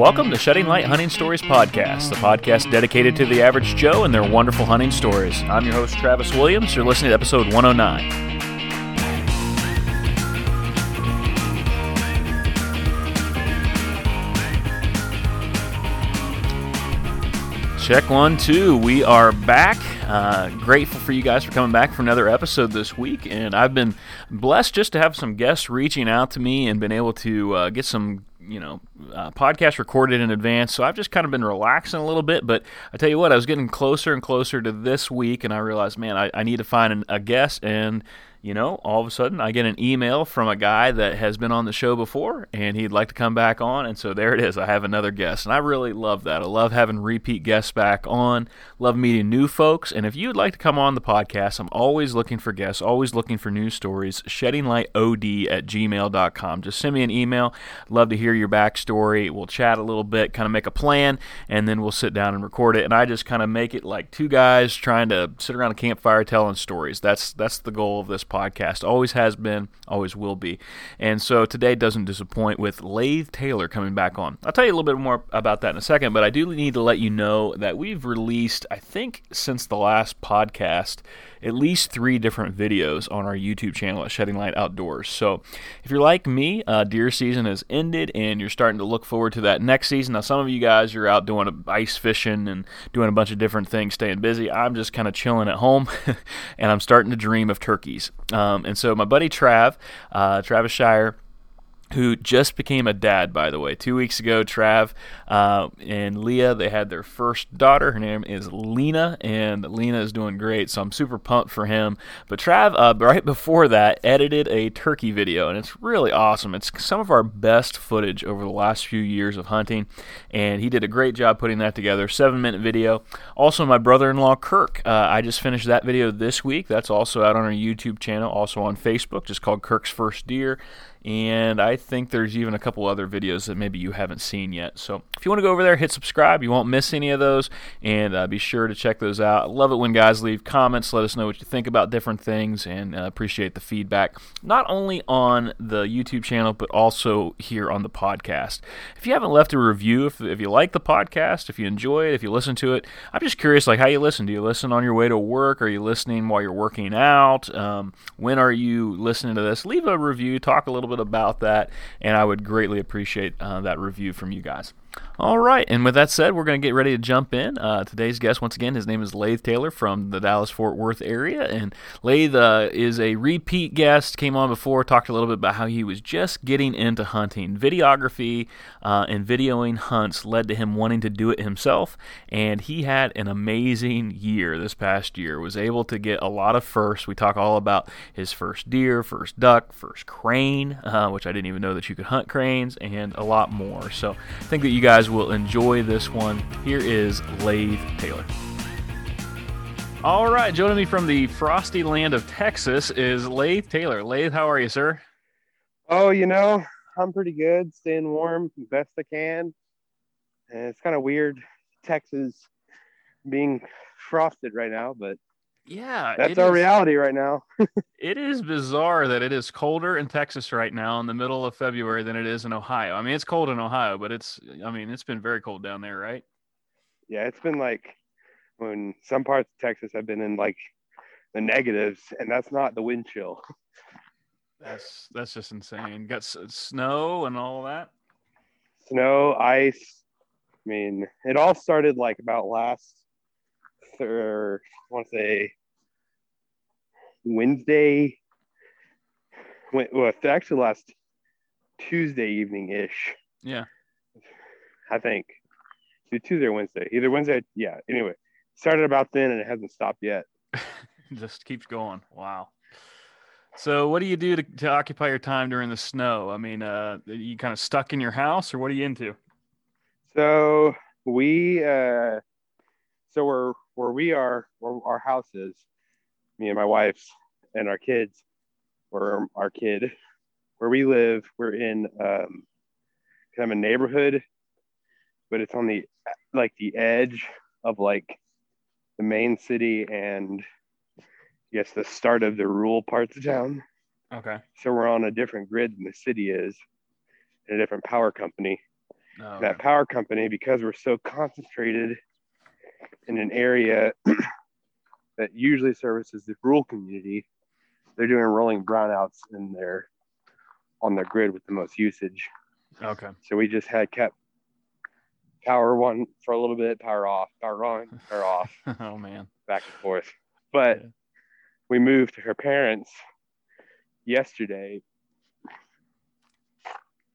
Welcome to Shedding Light Hunting Stories Podcast, the podcast dedicated to the average Joe and their wonderful hunting stories. I'm your host, Travis Williams. You're listening to episode 109. Check one, two. We are back. Uh, grateful for you guys for coming back for another episode this week. And I've been blessed just to have some guests reaching out to me and been able to uh, get some you know, uh, podcast recorded in advance. So I've just kind of been relaxing a little bit. But I tell you what, I was getting closer and closer to this week, and I realized, man, I, I need to find an, a guest. And you know, all of a sudden I get an email from a guy that has been on the show before and he'd like to come back on. And so there it is. I have another guest. And I really love that. I love having repeat guests back on, love meeting new folks. And if you'd like to come on the podcast, I'm always looking for guests, always looking for news stories. Sheddinglightod at gmail.com. Just send me an email. Love to hear your backstory. We'll chat a little bit, kind of make a plan, and then we'll sit down and record it. And I just kind of make it like two guys trying to sit around a campfire telling stories. That's that's the goal of this podcast. Always has been, always will be. And so today doesn't disappoint with Lathe Taylor coming back on. I'll tell you a little bit more about that in a second, but I do need to let you know that we've released, I think, since the last podcast, at least three different videos on our YouTube channel at Shedding Light Outdoors. So if you're like me, uh, deer season has ended and you're starting to look forward to that next season. Now, some of you guys are out doing ice fishing and doing a bunch of different things, staying busy. I'm just kind of chilling at home and I'm starting to dream of turkeys. Um, and so my buddy Trav, uh, Travis Shire, who just became a dad, by the way. Two weeks ago, Trav uh, and Leah, they had their first daughter. Her name is Lena, and Lena is doing great, so I'm super pumped for him. But Trav, uh, right before that, edited a turkey video, and it's really awesome. It's some of our best footage over the last few years of hunting, and he did a great job putting that together. Seven minute video. Also, my brother in law, Kirk, uh, I just finished that video this week. That's also out on our YouTube channel, also on Facebook, just called Kirk's First Deer and I think there's even a couple other videos that maybe you haven't seen yet. So if you want to go over there, hit subscribe. You won't miss any of those, and uh, be sure to check those out. I love it when guys leave comments, let us know what you think about different things, and uh, appreciate the feedback, not only on the YouTube channel, but also here on the podcast. If you haven't left a review, if, if you like the podcast, if you enjoy it, if you listen to it, I'm just curious, like how you listen. Do you listen on your way to work? Are you listening while you're working out? Um, when are you listening to this? Leave a review, talk a little bit about that, and I would greatly appreciate uh, that review from you guys. All right, and with that said, we're going to get ready to jump in. Uh, today's guest, once again, his name is Lathe Taylor from the Dallas Fort Worth area, and Lathe uh, is a repeat guest. Came on before, talked a little bit about how he was just getting into hunting. Videography uh, and videoing hunts led to him wanting to do it himself, and he had an amazing year this past year. Was able to get a lot of firsts. We talk all about his first deer, first duck, first crane, uh, which I didn't even know that you could hunt cranes, and a lot more. So I think that you guys will enjoy this one. Here is Lathe Taylor. All right, joining me from the frosty land of Texas is Lathe Taylor. Lathe, how are you, sir? Oh, you know, I'm pretty good, staying warm best I can. And it's kind of weird, Texas being frosted right now, but yeah, that's our is, reality right now. it is bizarre that it is colder in Texas right now in the middle of February than it is in Ohio. I mean, it's cold in Ohio, but it's I mean, it's been very cold down there, right? Yeah, it's been like when some parts of Texas have been in like the negatives, and that's not the wind chill. That's that's just insane. Got snow and all that. Snow, ice. I mean, it all started like about last, or I want to say Wednesday. Well, actually, last Tuesday evening ish. Yeah. I think. See Tuesday or Wednesday. Either Wednesday. Yeah. Anyway, started about then and it hasn't stopped yet. Just keeps going. Wow. So, what do you do to, to occupy your time during the snow? I mean, uh, you kind of stuck in your house, or what are you into? So we, uh, so we're where we are, where our house is, me and my wife and our kids, or our kid, where we live, we're in um, kind of a neighborhood, but it's on the like the edge of like the main city and I guess the start of the rural parts of town. Okay. So we're on a different grid than the city is, and a different power company. Oh, that power company because we're so concentrated in an area that usually services the rural community they're doing rolling brownouts in their on their grid with the most usage okay. so we just had kept power one for a little bit power off power on power off oh man. back and forth but Yeah. we moved to her parents yesterday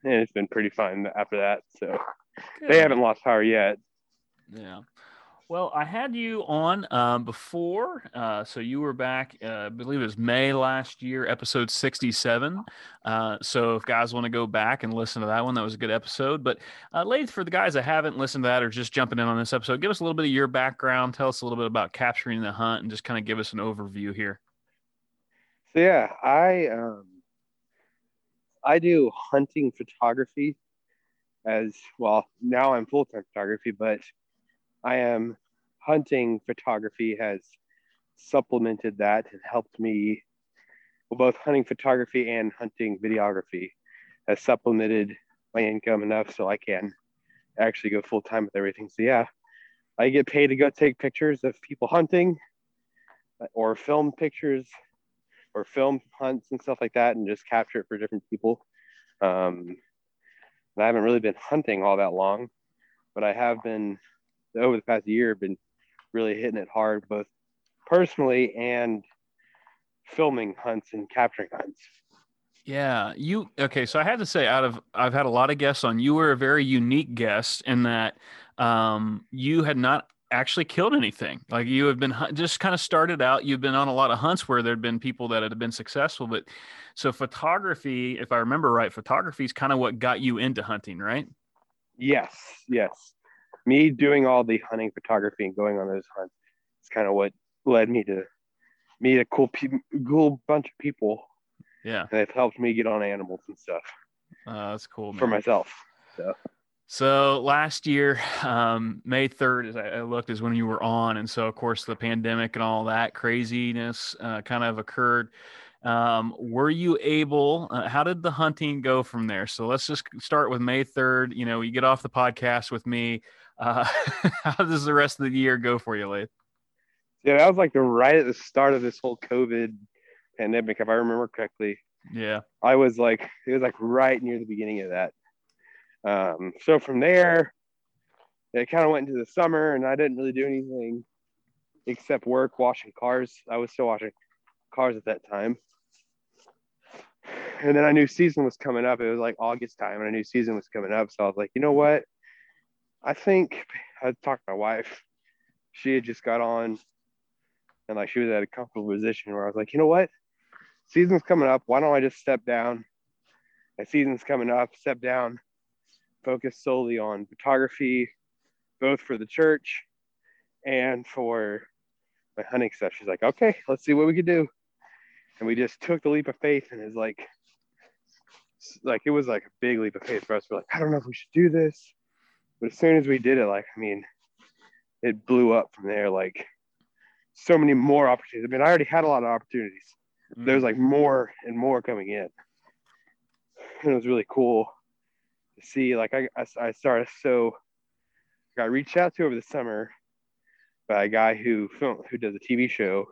and it's been pretty fun after that so they haven't lost power yet Yeah. Well, I had you on um, before, uh, so you were back. Uh, I believe it was May last year, episode sixty-seven. Uh, so if guys want to go back and listen to that one, that was a good episode. But uh, Lath, for the guys that haven't listened to that or just jumping in on this episode, give us a little bit of your background. Tell us a little bit about capturing the hunt, and just kind of give us an overview here. So yeah, I um, I do hunting photography as well. Now I'm full time photography, but I am hunting photography has supplemented that and helped me. Well, both hunting photography and hunting videography has supplemented my income enough so I can actually go full time with everything. So yeah, I get paid to go take pictures of people hunting or film pictures or film hunts and stuff like that and just capture it for different people. Um, I haven't really been hunting all that long, but I have been over the past year been really hitting it hard both personally and filming hunts and capturing hunts. Yeah, you okay? So I had to say, out of I've had a lot of guests on. You were a very unique guest in that um, you had not actually killed anything. Like you have been just kind of started out. You've been on a lot of hunts where there'd been people that had been successful, but so photography, if I remember right, photography is kind of what got you into hunting, right? Yes, yes. Me doing all the hunting photography and going on those hunts is kind of what led me to meet a cool, pe- cool bunch of people, Yeah, and they've helped me get on animals and stuff uh, that's cool. for myself. So So last year, um, May 3rd, as I, I looked, is when you were on. And so, of course, the pandemic and all that craziness uh, kind of occurred. Um, were you able, uh, how did the hunting go from there? So let's just start with May 3rd. You know, you get off the podcast with me. Uh, how does the rest of the year go for you, Lath? Yeah, that was like the right at the start of this whole COVID pandemic, if I remember correctly. Yeah. I was like, it was like right near the beginning of that. Um, so from there, it kind of went into the summer, and I didn't really do anything except work washing cars. I was still washing cars at that time. And then I knew season was coming up. It was like August time, and I knew season was coming up. So I was like, you know what? I think I talked to my wife. She had just got on, and like she was at a comfortable position where I was like, you know what? Season's coming up. Why don't I just step down? The season's coming up. Step down. Focus solely on photography, both for the church and for my hunting stuff. She's like, okay, let's see what we can do. And we just took the leap of faith, and it's like, like it was like a big leap of faith for us. We're like, I don't know if we should do this, but as soon as we did it, like, I mean, it blew up from there. Like, so many more opportunities. I mean, I already had a lot of opportunities. There was mm. like more and more coming in, and it was really cool to see. Like, I I, I started so i reached out to over the summer by a guy who who does a TV show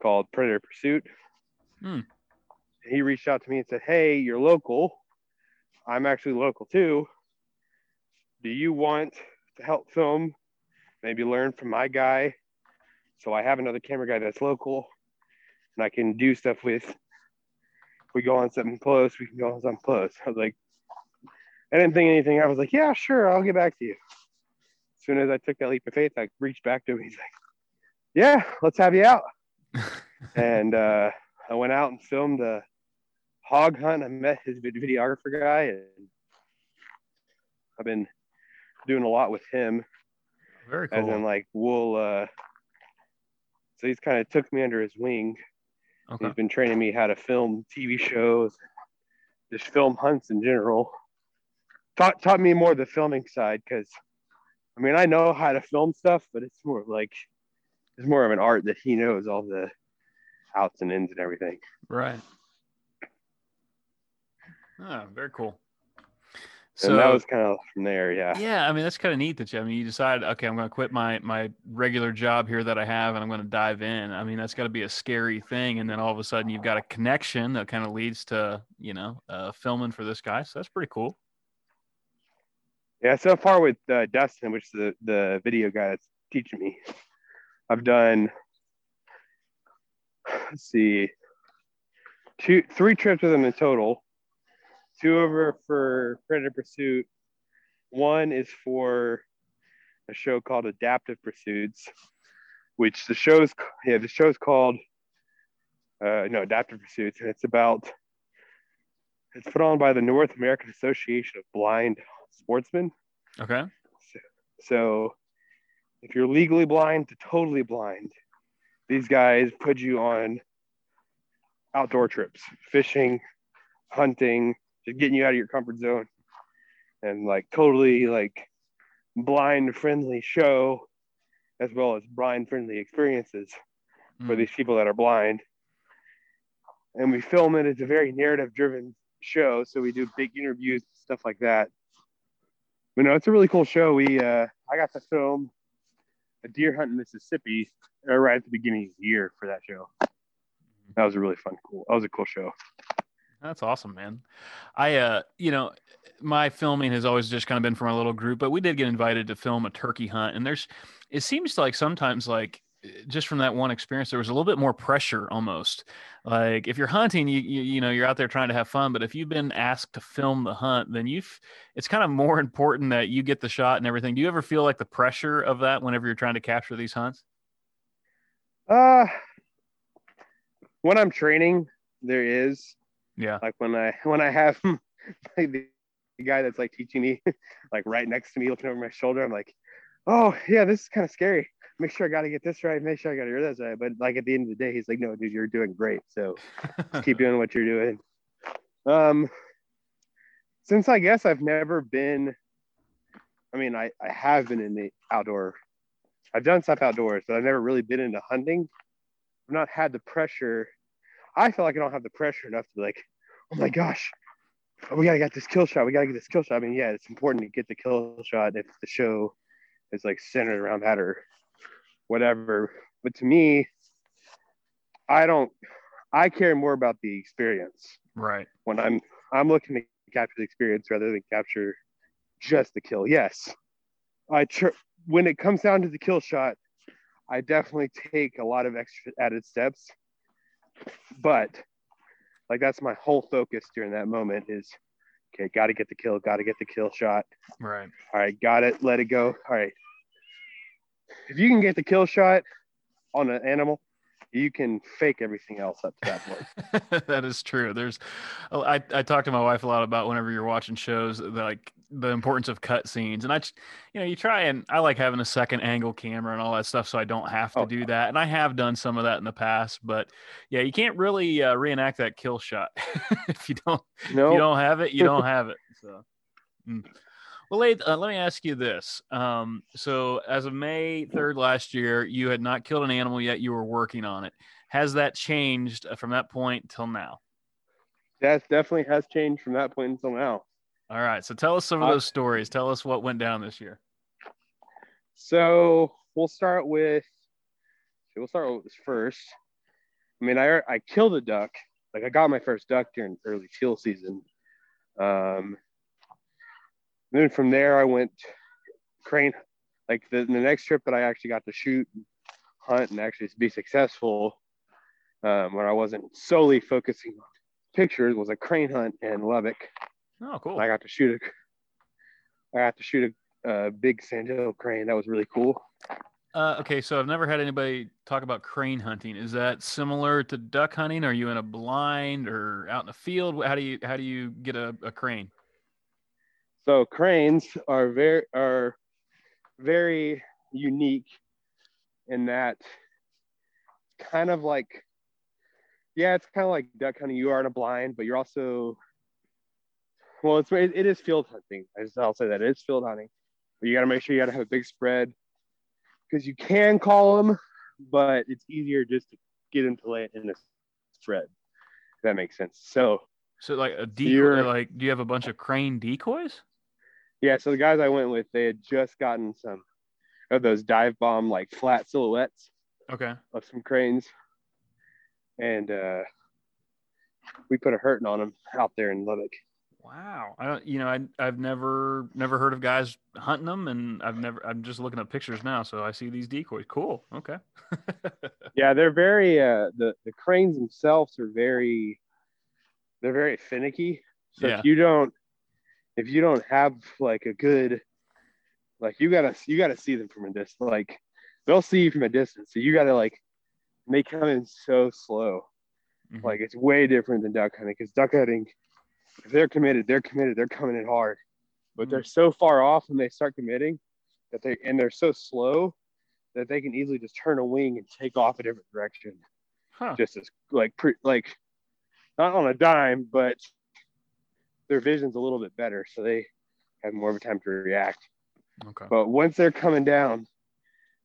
called Predator Pursuit. Hmm. He reached out to me and said, "Hey, you're local. I'm actually local too. Do you want to help film? Maybe learn from my guy. So I have another camera guy that's local, and I can do stuff with. We go on something close, we can go on something close." I was like, I didn't think anything. I was like, "Yeah, sure, I'll get back to you." As soon as I took that leap of faith, I reached back to him. He's like, "Yeah, let's have you out." And uh, I went out and filmed a hog hunt. I met his videographer guy, and I've been doing a lot with him. Very cool. As in, like, we'll. Uh, so he's kind of took me under his wing. Okay. He's been training me how to film TV shows, just film hunts in general. Taught taught me more the filming side because, I mean, I know how to film stuff, but it's more like it's more of an art that he knows all the outs and ins and everything. Right. Ah, very cool. So and that was kind of from there, yeah. Yeah, I mean that's kind of neat that you. I mean, you decide, okay, I'm going to quit my my regular job here that I have, and I'm going to dive in. I mean, that's got to be a scary thing, and then all of a sudden you've got a connection that kind of leads to you know uh, filming for this guy. So that's pretty cool. Yeah, so far with uh, Dustin, which is the the video guy that's teaching me, I've done. Let's see, two, three trips with him in total two over for Predator Pursuit. One is for a show called Adaptive Pursuits, which the show's yeah the show's called uh, no Adaptive Pursuits, and it's about it's put on by the North American Association of Blind Sportsmen. Okay. So, so if you're legally blind to totally blind, these guys put you on outdoor trips, fishing, hunting, just getting you out of your comfort zone and like totally like blind friendly show as well as blind friendly experiences mm. for hmm. these people that are blind and we film it it's a very narrative driven show so we do big interviews stuff like that but no it's a really cool show we uh i got to film a deer hunt in mississippi uh, right at the beginning of the year for that show that was a really fun cool that was a cool show that's awesome, man. I, uh, you know, my filming has always just kind of been for my little group, but we did get invited to film a turkey hunt, and there's, it seems like sometimes like just from that one experience, there was a little bit more pressure almost. Like if you're hunting, you, you, you know, you're out there trying to have fun, but if you've been asked to film the hunt, then you've, it's kind of more important that you get the shot and everything. Do you ever feel like the pressure of that whenever you're trying to capture these hunts? Uh, when I'm training, there is, yeah. Like when I when I have like the, the guy that's like teaching me, like right next to me, looking over my shoulder, I'm like, oh yeah, this is kind of scary. Make sure I got to get this right. Make sure I got to hear this right. But like at the end of the day, he's like, no, dude, you're doing great. So keep doing what you're doing. Um, since I guess I've never been, I mean, I, I have been in the outdoor, I've done stuff outdoors, but I've never really been into hunting. I've not had the pressure I feel like I don't have the pressure enough to be like, oh my gosh, we gotta get this kill shot. We gotta get this kill shot. I mean, yeah, it's important to get the kill shot if the show is like centered around that or whatever. But to me, I don't. I care more about the experience. Right. When I'm I'm looking to capture the experience rather than capture just the kill. Yes, I tr- when it comes down to the kill shot, I definitely take a lot of extra added steps but like that's my whole focus during that moment is okay, got to get the kill, got to get the kill shot. Right. All right, got it. Let it go. All right. If you can get the kill shot on an animal, you can fake everything else up to that point. that is true. There's, I, I talk to my wife a lot about whenever you're watching shows, like the importance of cut scenes. And I, you know, you try and I like having a second angle camera and all that stuff, so I don't have to oh. do that. And I have done some of that in the past, but yeah, you can't really uh, reenact that kill shot if you don't. Nope. you don't have it, you don't have it. So. Mm. Well, Laith, uh, let me ask you this. Um, so, as of May 3rd last year, you had not killed an animal yet. You were working on it. Has that changed uh, from that point till now? That definitely has changed from that point until now. All right. So, tell us some of those stories. Tell us what went down this year. So, we'll start with, we'll start with this first. I mean, I, I killed a duck. Like, I got my first duck during early teal season. Um, then from there, I went crane. Like the, the next trip that I actually got to shoot, hunt, and actually be successful, um, where I wasn't solely focusing on pictures, was a crane hunt in Lubbock. Oh, cool! I got to shoot a, I got to shoot a, a big sandhill crane. That was really cool. Uh, okay, so I've never had anybody talk about crane hunting. Is that similar to duck hunting? Are you in a blind or out in the field? How do you how do you get a, a crane? So cranes are very are very unique in that kind of like yeah, it's kind of like duck hunting. You are in a blind, but you're also well, it's it is field hunting. I just, I'll say that it is field hunting, but you got to make sure you got to have a big spread because you can call them, but it's easier just to get them to lay in a spread. If that makes sense. So, so like a decoy, like do you have a bunch of crane decoys? Yeah, so the guys I went with, they had just gotten some of those dive bomb like flat silhouettes Okay. of some cranes, and uh, we put a hurting on them out there in Lubbock. Wow. I don't, you know, I I've never never heard of guys hunting them, and I've never. I'm just looking at pictures now, so I see these decoys. Cool. Okay. Yeah, they're very uh, the the cranes themselves are very they're very finicky. So Yeah. if you don't if you don't have like a good like you gotta you gotta see them from a distance. Like they'll see you from a distance, so you gotta like they come in so slow. Mhm. Like it's way different than duck hunting because duck hunting, if they're committed, they're committed. They're coming in hard, but Mhm. they're so far off when they start committing that they and they're so slow that they can easily just turn a wing and take off a different direction, Huh. just as like pre, like not on a dime, but their vision's a little bit better, so they have more of a time to react. Okay. But once they're coming down,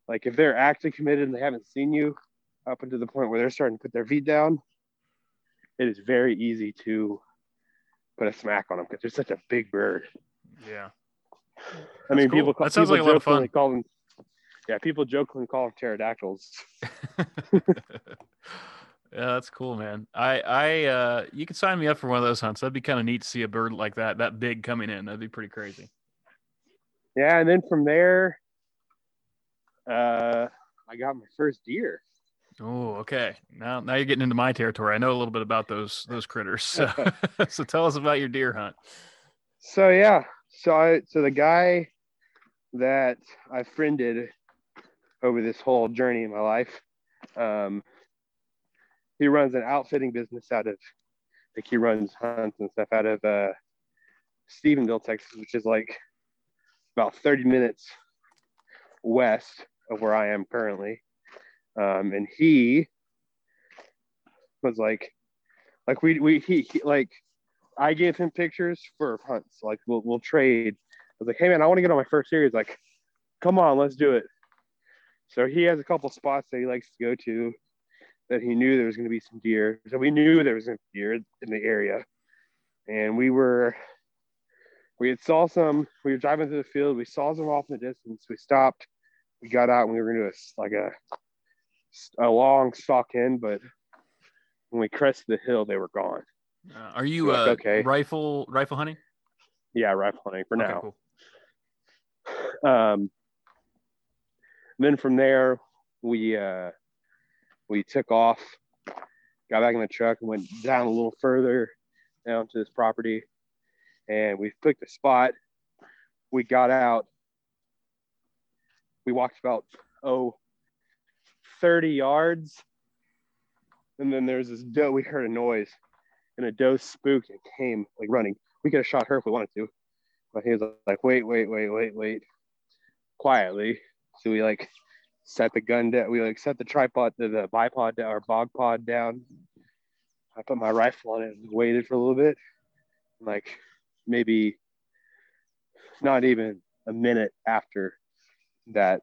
like if they're actually committed and they haven't seen you up until the point where they're starting to put their feet down, it is very easy to put a smack on them because they're such a big bird. Yeah. I mean, cool. people call That sounds people like a lot of fun. call them. Yeah, people jokingly call them pterodactyls. yeah, that's cool, man. I, I, uh, you could sign me up for one of those hunts. That'd be kind of neat to see a bird like that, that big coming in. That'd be pretty crazy. Yeah, and then from there, uh, I got my first deer. Oh, okay. Now, now you're getting into my territory. I know a little bit about those, those critters. So, so tell us about your deer hunt. So yeah, so I so the guy that I friended over this whole journey in my life, um, he runs an outfitting business out of like he runs hunts and stuff out of uh, Stephenville, Texas, which is like about 30 minutes west of where I am currently. Um, and he was like, like we we he, he like I gave him pictures for hunts. Like we'll we'll trade. I was like, hey man, I want to get on my first series. Like, come on, let's do it. So he has a couple spots that he likes to go to that he knew there was going to be some deer. So we knew there was be deer in the area, and we were we had saw some. We were driving through the field. We saw some off in the distance. We stopped. We got out and we were going to do a, like a a long stalk in, but when we crested the hill, they were gone. Uh, are you uh, okay. rifle rifle hunting? Yeah, rifle hunting for Okay, now. cool. um, then from there we uh, we took off got back in the truck and went down a little further down to this property. And we picked a spot. We got out. We walked about oh 30 yards. And then there's this doe we heard a noise and a doe spooked and came like running. We could have shot her if we wanted to but he was like wait wait wait wait wait. Quietly. So we like set the gun down. We like set the tripod, the, the bipod down, or bog pod down. I put my rifle on it and waited for a little bit. Like maybe not even a minute after that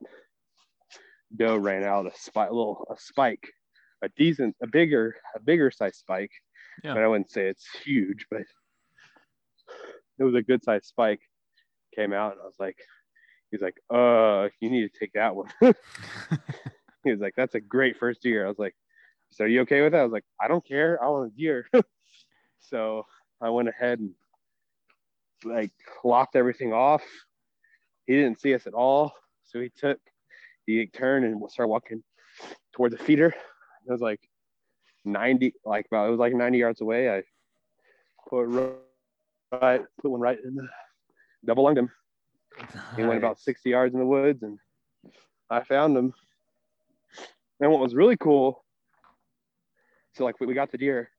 doe ran out a spike, a little a spike, a decent, a bigger, a bigger size spike. Yeah. But I wouldn't say it's huge, but it was a good size spike. Came out and I was like, he's like, uh, you need to take that one. he was like, that's a great first deer. I was like, so are you okay with that? I was like, I don't care. I want a deer. so I went ahead and like locked everything off. He didn't see us at all. So he took, he turned and started walking toward the feeder. It was like 90, like about, it was like 90 yards away. I put right, put one right in the double lunged him. He went about 60 yards in the woods and I found him. And what was really cool, so like we we got the deer,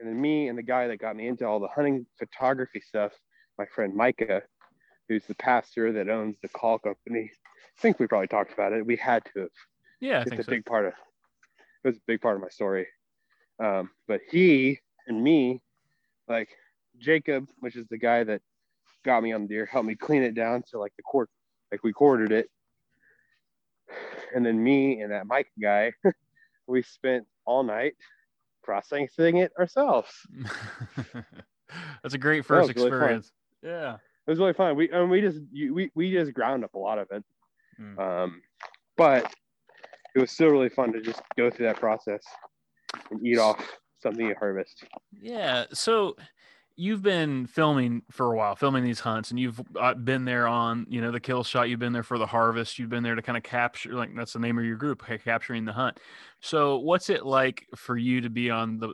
and then me and the guy that got me into all the hunting photography stuff, my friend Micah, who's the pastor that owns the call company. I think we probably talked about it. We had to have. Yeah, I it's a so. big part of it was a big part of my story. Um, but he and me, like Jacob, which is the guy that got me on the deer, helped me clean it down to like the court, like we quartered it. And then me and that Mike guy, we spent all night processing it ourselves. That's a great first really experience. Yeah. it was really fun. We and we just you, we we just ground up a lot of it, Mm. um, but it was still really fun to just go through that process and eat off something you harvest. Yeah. So you've been filming for a while, filming these hunts, and you've uh, been there on, you know, the kill shot. You've been there for the harvest. You've been there to kind of capture, like that's the name of your group, capturing the hunt. So what's it like for you to be on the,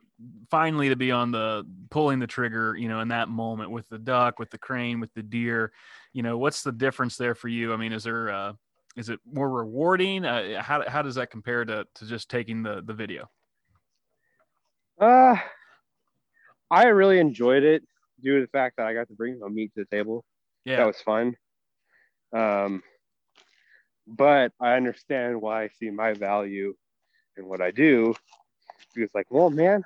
finally to be on the pulling the trigger, you know, in that moment with the duck, with the crane, with the deer, you know, what's the difference there for you? I mean, is there, uh, is it more rewarding? Uh, how, how does that compare to, to just taking the, the video? Uh, I really enjoyed it due to the fact that I got to bring my meat to the table. Yeah. That was fun. Um, but I understand why I see my value in what I do. Because, like, well, man,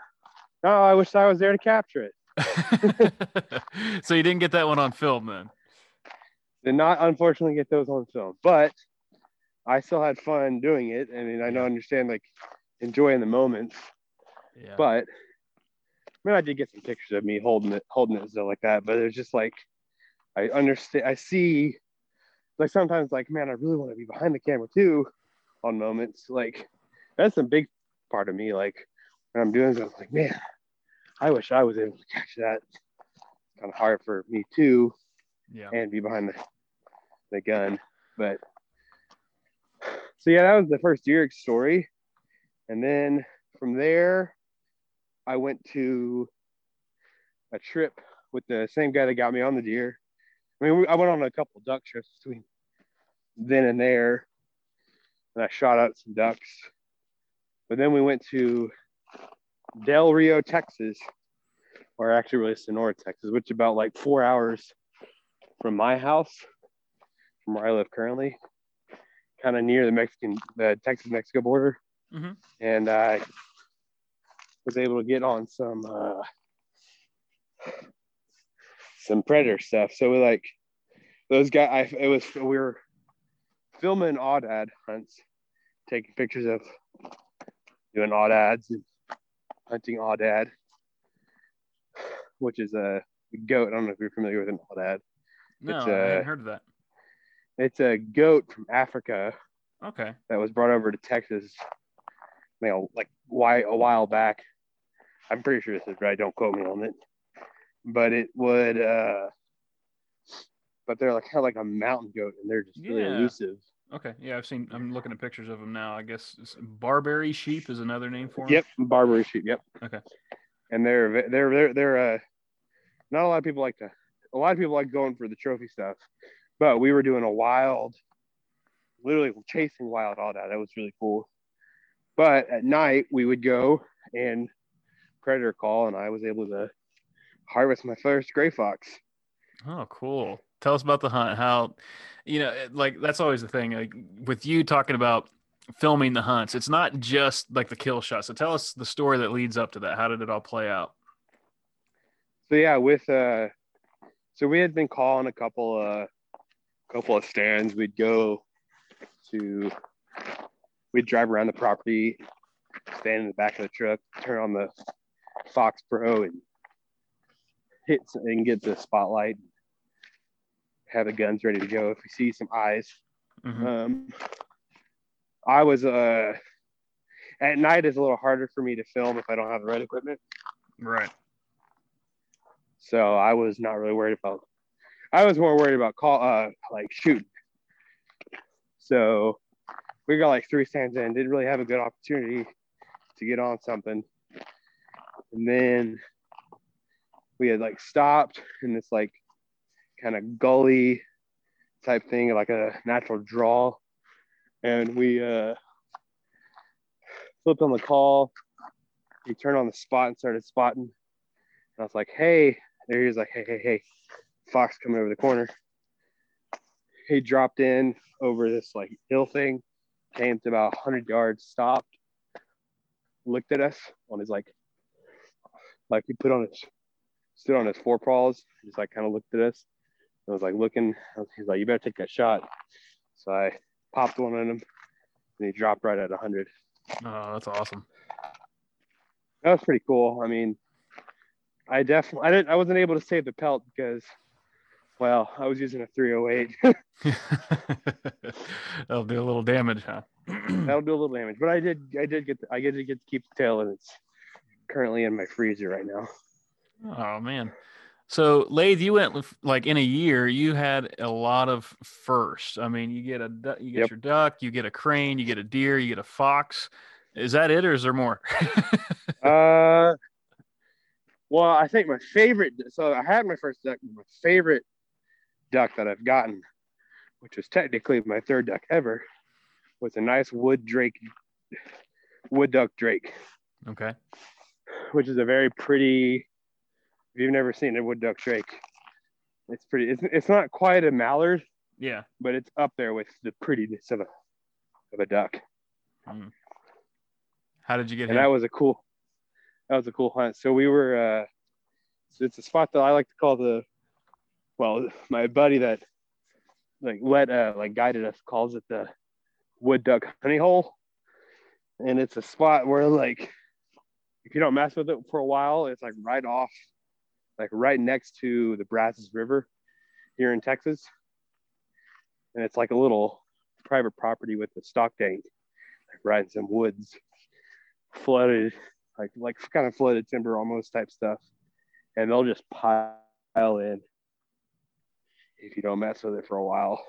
no, I wish I was there to capture it. so you didn't get that one on film then? Did not, unfortunately, get those on film, but I still had fun doing it. I mean, I don't understand like enjoying the moments, Yeah. but I mean, I did get some pictures of me holding it, holding it stuff like that. But it's just like I understand. I see, like sometimes, like man, I really want to be behind the camera too, on moments. Like that's a big part of me. Like when I'm doing something, I was like man, I wish I was able to catch that. Kind of hard for me too, yeah. and be behind the the gun. But so yeah, that was the first deer story, and then from there, I went to a trip with the same guy that got me on the deer. I mean, we, I went on a couple duck trips between then and there, and I shot out some ducks. But then we went to Del Rio, Texas, or actually really Sonora, Texas, which is about like four hours from my house, from where I live currently, kind of near the Mexican, the Texas Mexico border. Mhm. And I was able to get on some uh, some predator stuff. So we like those guys. I it was we were filming aoudad hunts, taking pictures of doing aoudads and hunting aoudad, which is a goat. I don't know if you're familiar with an aoudad. No, It's, I uh, heard of that. It's a goat from Africa Okay. that was brought over to Texas, you know, like why a while back. I'm pretty sure this is right. Don't quote me on it, but it would. uh But they're like kind of like a mountain goat, and they're just really Yeah. elusive. Okay. Yeah, I've seen. I'm looking at pictures of them now. I guess it's- Barbary sheep is another name for them. Yep, Barbary sheep. Yep. Okay. And they're ve- they're they're they're uh, not a lot of people like to. A lot of people like going for the trophy stuff, but we were doing a wild, literally chasing wild all that. That was really cool. But at night we would go and predator call, and I was able to harvest my first gray fox. Oh, cool. Tell us about the hunt. How, you know, like that's always the thing. Like with you talking about filming the hunts, it's not just like the kill shot. So tell us the story that leads up to that. How did it all play out? So yeah, with uh, so we had been calling a couple uh, couple of stands. We'd go to, we'd drive around the property, stand in the back of the truck, turn on the FoxPro, and hit and get the spotlight. Have the guns ready to go if we see some eyes. Mhm. Um, I was uh, at night is a little harder for me to film if I don't have the right equipment. Right. So I was not really worried about. I was more worried about call, uh, like shooting. So we got like three stands in. Didn't really have a good opportunity to get on something, and then we had like stopped in this like kind of gully type thing, like a natural draw, and we uh, flipped on the call. We turned on the spot and started spotting. And I was like, hey, there he was like, hey, hey, hey, fox coming over the corner. He dropped in over this like hill thing, came to about 100 yards, stopped, looked at us on his like, like he put on his, stood on his forepaws, just like kind of looked at us. I was like looking, he's like, you better take that shot. So I popped one on him and he dropped right at 100. Oh, that's awesome. That was pretty cool. I mean, I definitely I didn't I wasn't able to save the pelt because Well, I was using a 308. That'll do a little damage, huh? That'll do a little damage, but I did I did get the, I did get to keep the tail, and it's currently in my freezer right now. Oh man. So Lathe, you went like in a year, you had a lot of firsts. I mean, you get a you get Yep. your duck, you get a crane, you get a deer, you get a fox. Is that it, or is there more? Uh, well, I think my favorite. So I had my first duck. My favorite duck that I've gotten, which was technically my third duck ever, was a nice wood drake, wood duck drake, okay. Which is a very pretty. If you've never seen a wood duck drake, it's pretty. It's it's not quite a mallard, Yeah. but it's up there with the prettiness of a of a duck. How did you get and him? that was a cool that was a cool hunt so we were uh it's a spot that i like to call the well my buddy that like let uh like guided us calls it the wood duck honey hole and it's a spot where like if you don't mess with it for a while it's like right off like right next to the brazos river here in texas. And it's like a little private property with a stock tank like right in some woods. Flooded, like like kind of flooded timber almost type stuff, and they'll just pile in if you don't mess with it for a while.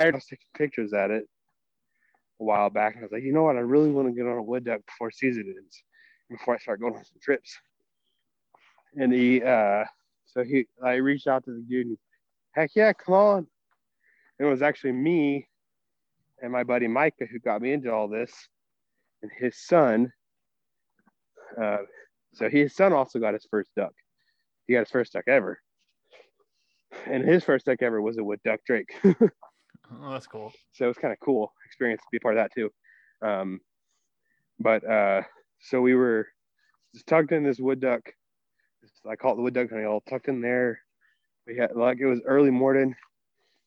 I was taking pictures at it a while back, and I was like, you know what, I really want to get on a wood duck before season ends, before I start going on some trips. And he, uh, so he, I reached out to the dude, and heck yeah, come on. And it was actually me and my buddy Micah who got me into all this and his son. Uh, so his son also got his first duck. He got his first duck ever, and his first duck ever was a wood duck drake. oh, that's cool. So it was kind of cool experience to be part of that too. Um, but uh, so we were just tucked in this wood duck. I call it the wood duck honey all tucked in there. We had like it was early morning.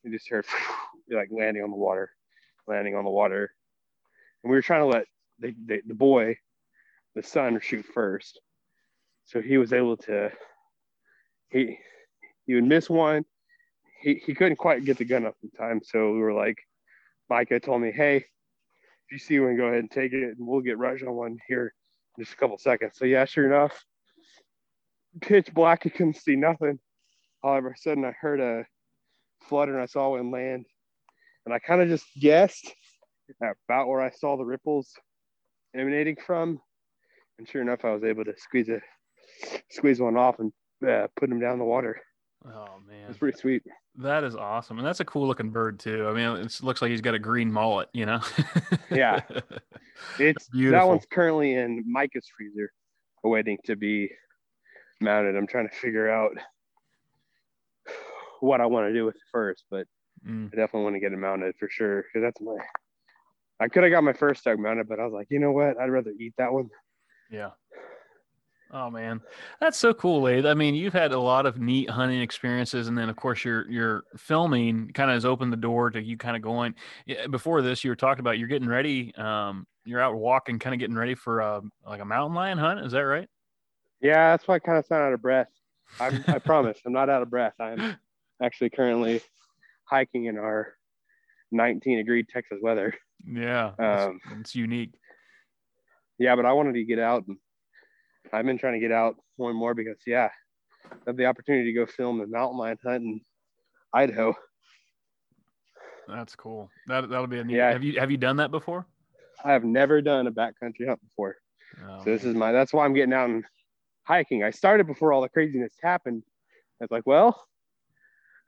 We just heard like landing on the water, landing on the water, and we were trying to let the, the, the boy, the son, shoot first. So he was able to. He he would miss one. He he couldn't quite get the gun up in time. So we were like, Micah told me, hey, if you see one, go ahead and take it, and we'll get rush on one here just a couple seconds. So yeah, sure enough, pitch black. You couldn't see nothing. All of a sudden, I heard a flutter, and I saw one land, and I kind of just guessed about where I saw the ripples emanating from. And sure enough, I was able to squeeze a squeeze one off and uh, put him down the water. Oh man, was pretty sweet. that is awesome, and that's a cool looking bird too. I mean, it looks like he's got a green mullet, you know. Yeah. It's Beautiful. that one's currently in Micah's freezer, awaiting to be mounted. I'm trying to figure out what I want to do with it first, but Mm. I definitely want to get it mounted for sure because that's my. I could have got my first duck mounted, but I was like, you know what? I'd rather eat that one. Yeah. Oh man, that's so cool, Lathe. I mean, you've had a lot of neat hunting experiences, and then of course your your filming kind of has opened the door to you kind of going. Before this, you were talking about you're getting ready. Um, you're out walking, kind of getting ready for a, like a mountain lion hunt. Is that right? Yeah, that's why I kind of sound out of breath. I'm, I promise, I'm not out of breath. I'm actually currently hiking in our 19 degree Texas weather. Yeah, it's, Um, it's unique. yeah, but I wanted to get out and I've been trying to get out more and more because yeah, I have the opportunity to go film the mountain lion hunt in Idaho. That's cool. That that'll be a neat. Yeah. Have you have you done that before? I have never done a backcountry hunt before. Oh, So this is my that's why I'm getting out and hiking. I started before all the craziness happened. I was like, well,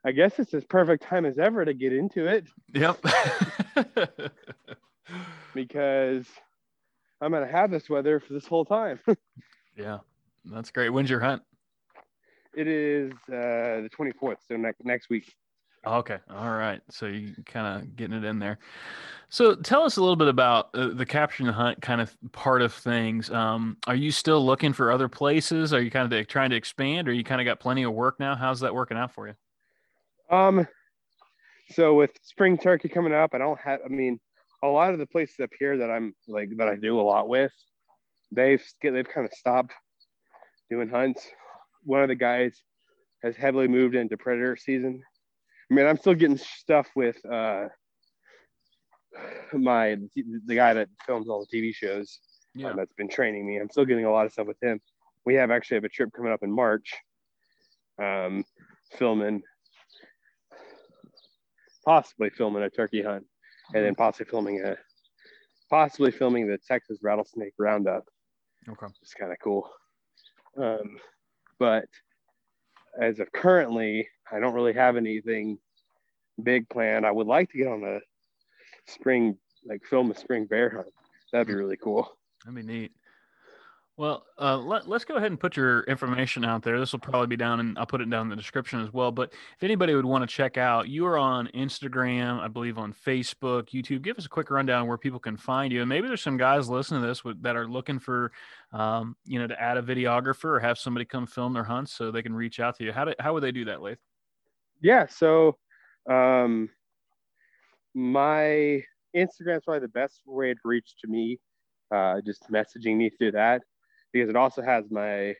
I guess it's as perfect time as ever to get into it Yep. because I'm gonna have this weather for this whole time. yeah, that's great. When's your hunt? it is uh, the 24th, so next next week. Okay. All right. So you kind of getting it in there. So tell us a little bit about uh, the capture and hunt kind of part of things. Um, are you still looking for other places? Are you kind of trying to expand or you kind of got plenty of work now? How's that working out for you? Um, so with spring turkey coming up, I don't have. I mean, a lot of the places up here that I'm like that I do a lot with, they've they've kind of stopped doing hunts. One of the guys has heavily moved into predator season. I mean, I'm still getting stuff with uh, my the guy that films all the TV shows Yeah. um, that's been training me. I'm still getting a lot of stuff with him. We have actually have a trip coming up in March, um, filming, possibly filming a turkey hunt, and then possibly filming a, possibly filming the Texas rattlesnake roundup. Okay. It's kind of cool. Um, but as of currently, I don't really have anything big planned. I would like to get on a spring, like film a spring bear hunt. That'd be really cool. That'd be neat. Well, uh, let, let's go ahead and put your information out there. This will probably be down, and I'll put it down in the description as well. But if anybody would want to check out, you are on Instagram, I believe on Facebook, YouTube. Give us a quick rundown where people can find you. And maybe there's some guys listening to this with, that are looking for, um, you know, to add a videographer or have somebody come film their hunts so they can reach out to you. How do, how would they do that, Lath? Yeah. So, um, my Instagram's probably the best way to reach to me. Uh, just messaging me through that because it also has my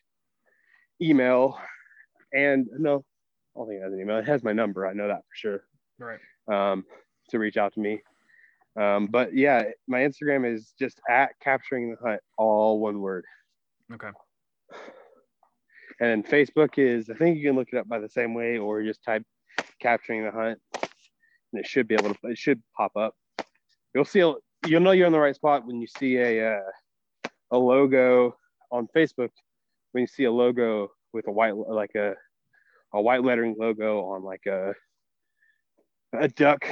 email and no, I don't think it has an email. It has my number. I know that for sure. Right. um, to reach out to me. Um, but yeah, my Instagram is just at capturing the hunt, all one word. Okay. And then Facebook is, I think you can look it up by the same way, or just type capturing the hunt, and it should be able to, it should pop up. You'll see, you'll know you're in the right spot when you see a uh, a logo on Facebook. When you see a logo with a white, like a a white lettering logo on like a a duck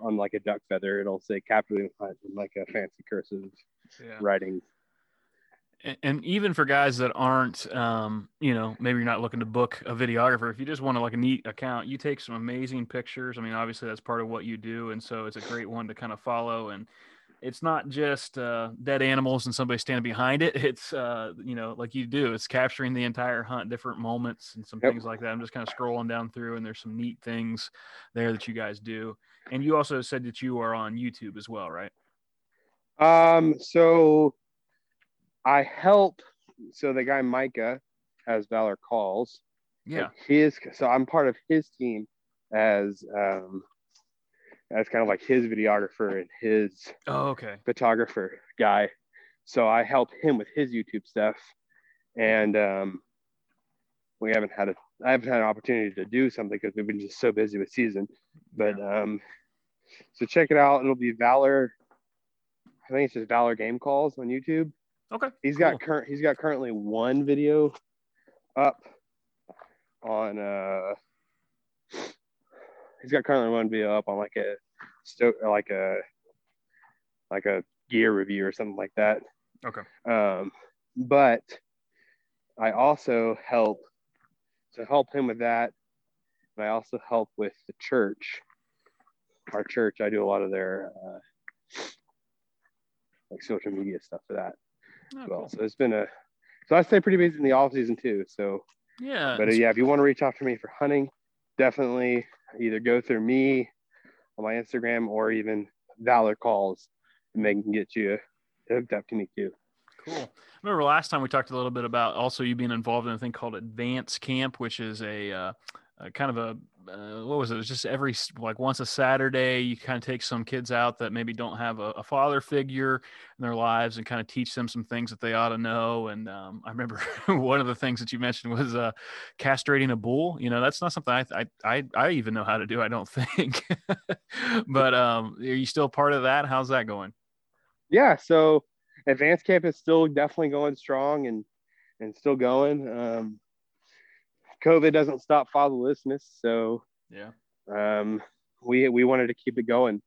on like a duck feather. It'll say hunt in like a fancy cursive Yeah. writing. And- and even for guys that aren't um, you know maybe you're not looking to book a videographer if you just want to like a neat account you take some amazing pictures i mean obviously that's part of what you do and so it's a great one to kind of follow and it's not just uh, dead animals and somebody standing behind it it's uh, you know like you do it's capturing the entire hunt different moments and some Yep. things like that i'm just kind of scrolling down through and there's some neat things there that you guys do and you also said that you are on youtube as well right Um, so I help. So the guy Micah, as Valor calls, yeah his. So I'm part of his team as um as kind of like his videographer and his oh okay photographer guy. So I help him with his YouTube stuff, and um, we haven't had a I haven't had an opportunity to do something because we've been just so busy with season. But um, so check it out. It'll be Valor. I think it's just Valor Game Calls on YouTube. okay He's got Cool. current. He's got currently one video up on. uh He's got currently one video up on like a sto- like a like a gear review or something like that. okay Um, but I also help to help him with that. And I also help with the church. Our church, I do a lot of their uh, like social media stuff for that Oh, well. cool. So it's been a so I stay pretty busy in the off season too. So, yeah but yeah, if you want to reach out to me for hunting, definitely either go through me on my Instagram or even Valor calls, and they can get you hooked up to me too. Cool. I remember last time we talked a little bit about also you being involved in a thing called Advance Camp, which is a, uh, kind of a uh, what was it? It was just every like once a Saturday, you kind of take some kids out that maybe don't have a, a father figure in their lives and kind of teach them some things that they ought to know. And um, I remember one of the things that you mentioned was uh, castrating a bull. You know, that's not something I I I, I even know how to do. I don't think. but um, are you still part of that? How's that going? yeah so advanced camp is still definitely going strong and and still going um covid doesn't stop fatherlessness so Yeah. um we we wanted to keep it going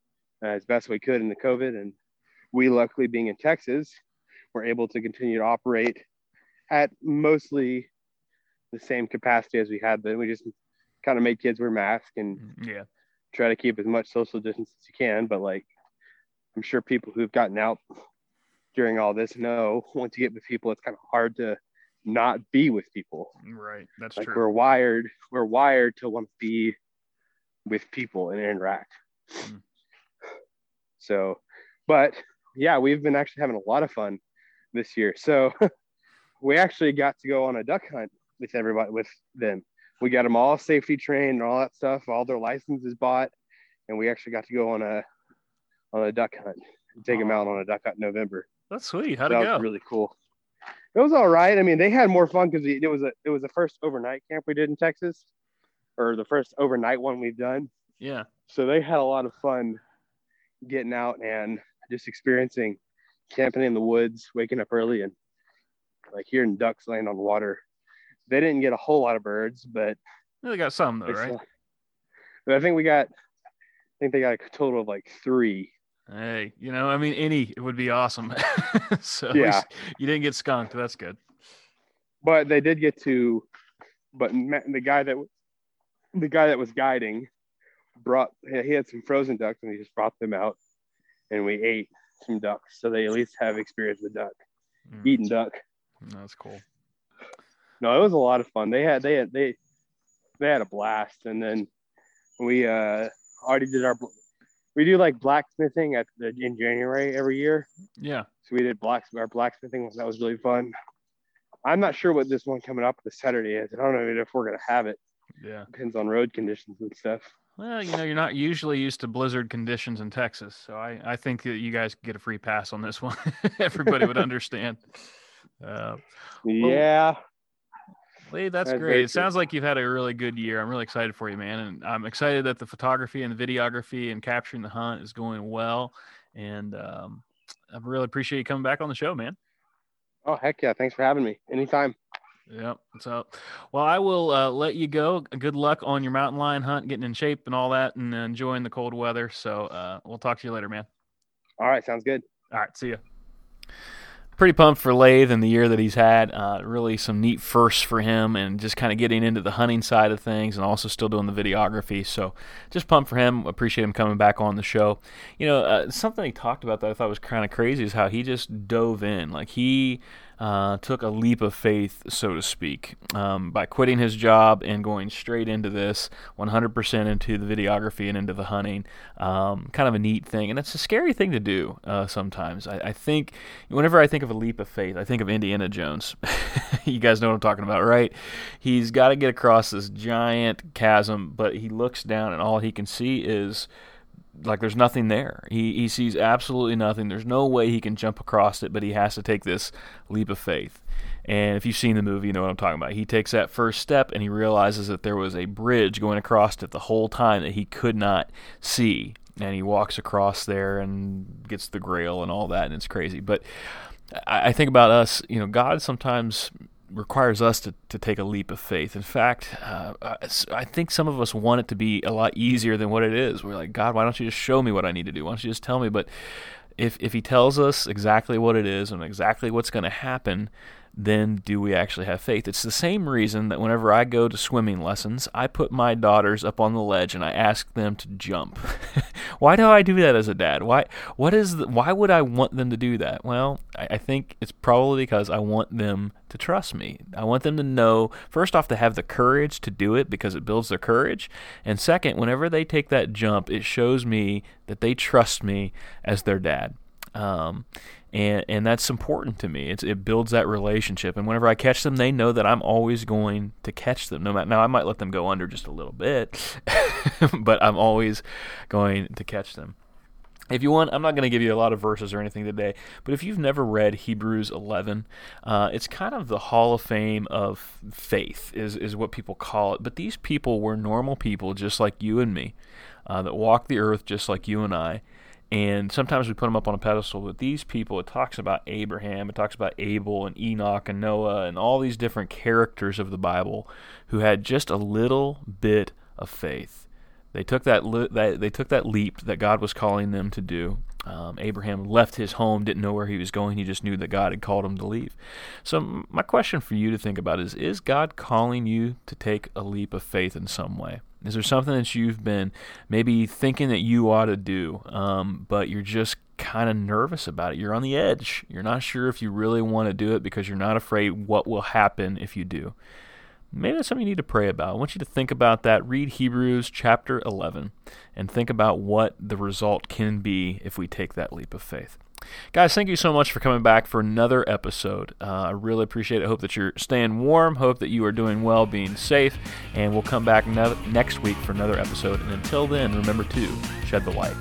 uh, as best we could in the covid and we luckily being in texas were able to continue to operate at mostly the same capacity as we had been we just kind of made kids wear masks and Yeah. try to keep as much social distance as you can. But like, I'm sure people who've gotten out during all this know once you get with people, it's kind of hard to not be with people. Right. That's Like true. we're wired, we're wired to want to be with people and interact. Mm. So, but yeah, we've been actually having a lot of fun this year. So we actually got to go on a duck hunt with everybody with them. we got them all safety trained and all that stuff. All their licenses bought, and we actually got to go on a on a duck hunt and take them out on a duck hunt in November. That's sweet. How'd that it go? really cool. It was all right. I mean, they had more fun because it was a it was the first overnight camp we did in Texas, or the first overnight one we've done. Yeah. So they had a lot of fun getting out and just experiencing camping in the woods, waking up early and like hearing ducks land on the water. They didn't get a whole lot of birds, but They got some though, right? saw- but I think we got I think they got a total of like three. Hey, you know, I mean, any would be awesome. so Yeah. you didn't get skunked. That's good. But they did get to but the guy that the guy that was guiding brought he had some frozen ducks and he just brought them out and we ate some ducks so they at least have experience with duck Mm, eating duck That's cool. no it was a lot of fun they had they had they they had a blast and then we uh already did our we do like blacksmithing at the in january every year Yeah. so we did black our blacksmithing that was really fun i'm not sure what this one coming up this saturday is i don't know if we're gonna have it Yeah. depends on road conditions and stuff Well, you know, you're not usually used to blizzard conditions in Texas, so I, I think that you guys get a free pass on this one. Everybody would understand. Uh, yeah Lee, that's, That's great. It sounds like you've had a really good year. I'm really excited for you, man. And I'm excited that the photography and the videography and capturing the hunt is going well. And um, I really appreciate you coming back on the show, man. oh heck yeah thanks for having me anytime Yep. So, well, I will uh, let you go. Good luck on your mountain lion hunt, getting in shape and all that, and enjoying the cold weather. So, uh, we'll talk to you later, man. all right sounds good All right. See you. Pretty pumped for Lathe and the year that he's had. Uh, really some neat firsts for him and just kind of getting into the hunting side of things and also still doing the videography. So just pumped for him. Appreciate him coming back on the show. You know, uh, something he talked about that I thought was kind of crazy is how he just dove in. Like he uh, took a leap of faith, so to speak, um, by quitting his job and going straight into this 100% into the videography and into the hunting. Um, kind of a neat thing. And it's a scary thing to do uh, sometimes. I, I think whenever I think of a leap of faith, I think of Indiana Jones. you guys know what I'm talking about, right? He's got to get across this giant chasm, but he looks down and all he can see is like there's nothing there. He he sees absolutely nothing. There's no way he can jump across it, but he has to take this leap of faith. And if you've seen the movie, you know what I'm talking about. He takes that first step and he realizes that there was a bridge going across it the whole time that he could not see. And he walks across there and gets the grail and all that, and it's crazy. But I, I think about us, you know, God sometimes requires us to, to take a leap of faith. In fact, uh, I think some of us want it to be a lot easier than what it is. We're like, God, why don't you just show me what I need to do? Why don't you just tell me? But if if He tells us exactly what it is and exactly what's going to happen, then do we actually have faith? It's the same reason that whenever I go to swimming lessons, I put my daughters up on the ledge and I ask them to jump. why do I do that as a dad? Why what is the, why would I want them to do that? Well, I, I think it's probably because I want them to trust me. I want them to know first off to have the courage to do it because it builds their courage, and second, whenever they take that jump, it shows me that they trust me as their dad. Um, and and that's important to me. It's, it builds that relationship. And whenever I catch them, they know that I'm always going to catch them. No matter now, I might let them go under just a little bit, but I'm always going to catch them. If you want, I'm not going to give you a lot of verses or anything today, but if you've never read Hebrews 11, uh, it's kind of the Hall of Fame of faith, is, is what people call it. But these people were normal people just like you and me, uh, that walked the earth just like you and I. And sometimes we put them up on a pedestal, but these people, it talks about Abraham, it talks about Abel and Enoch and Noah and all these different characters of the Bible who had just a little bit of faith. They took that, li- that they took that leap that God was calling them to do. Um, Abraham left his home, didn't know where he was going. He just knew that God had called him to leave. So my question for you to think about is: Is God calling you to take a leap of faith in some way? Is there something that you've been maybe thinking that you ought to do, um, but you're just kind of nervous about it? You're on the edge. You're not sure if you really want to do it because you're not afraid what will happen if you do. Maybe that's something you need to pray about. I want you to think about that. Read Hebrews chapter 11 and think about what the result can be if we take that leap of faith. Guys, thank you so much for coming back for another episode. Uh, I really appreciate it. Hope that you're staying warm. Hope that you are doing well, being safe. And we'll come back ne- next week for another episode. And until then, remember to shed the light.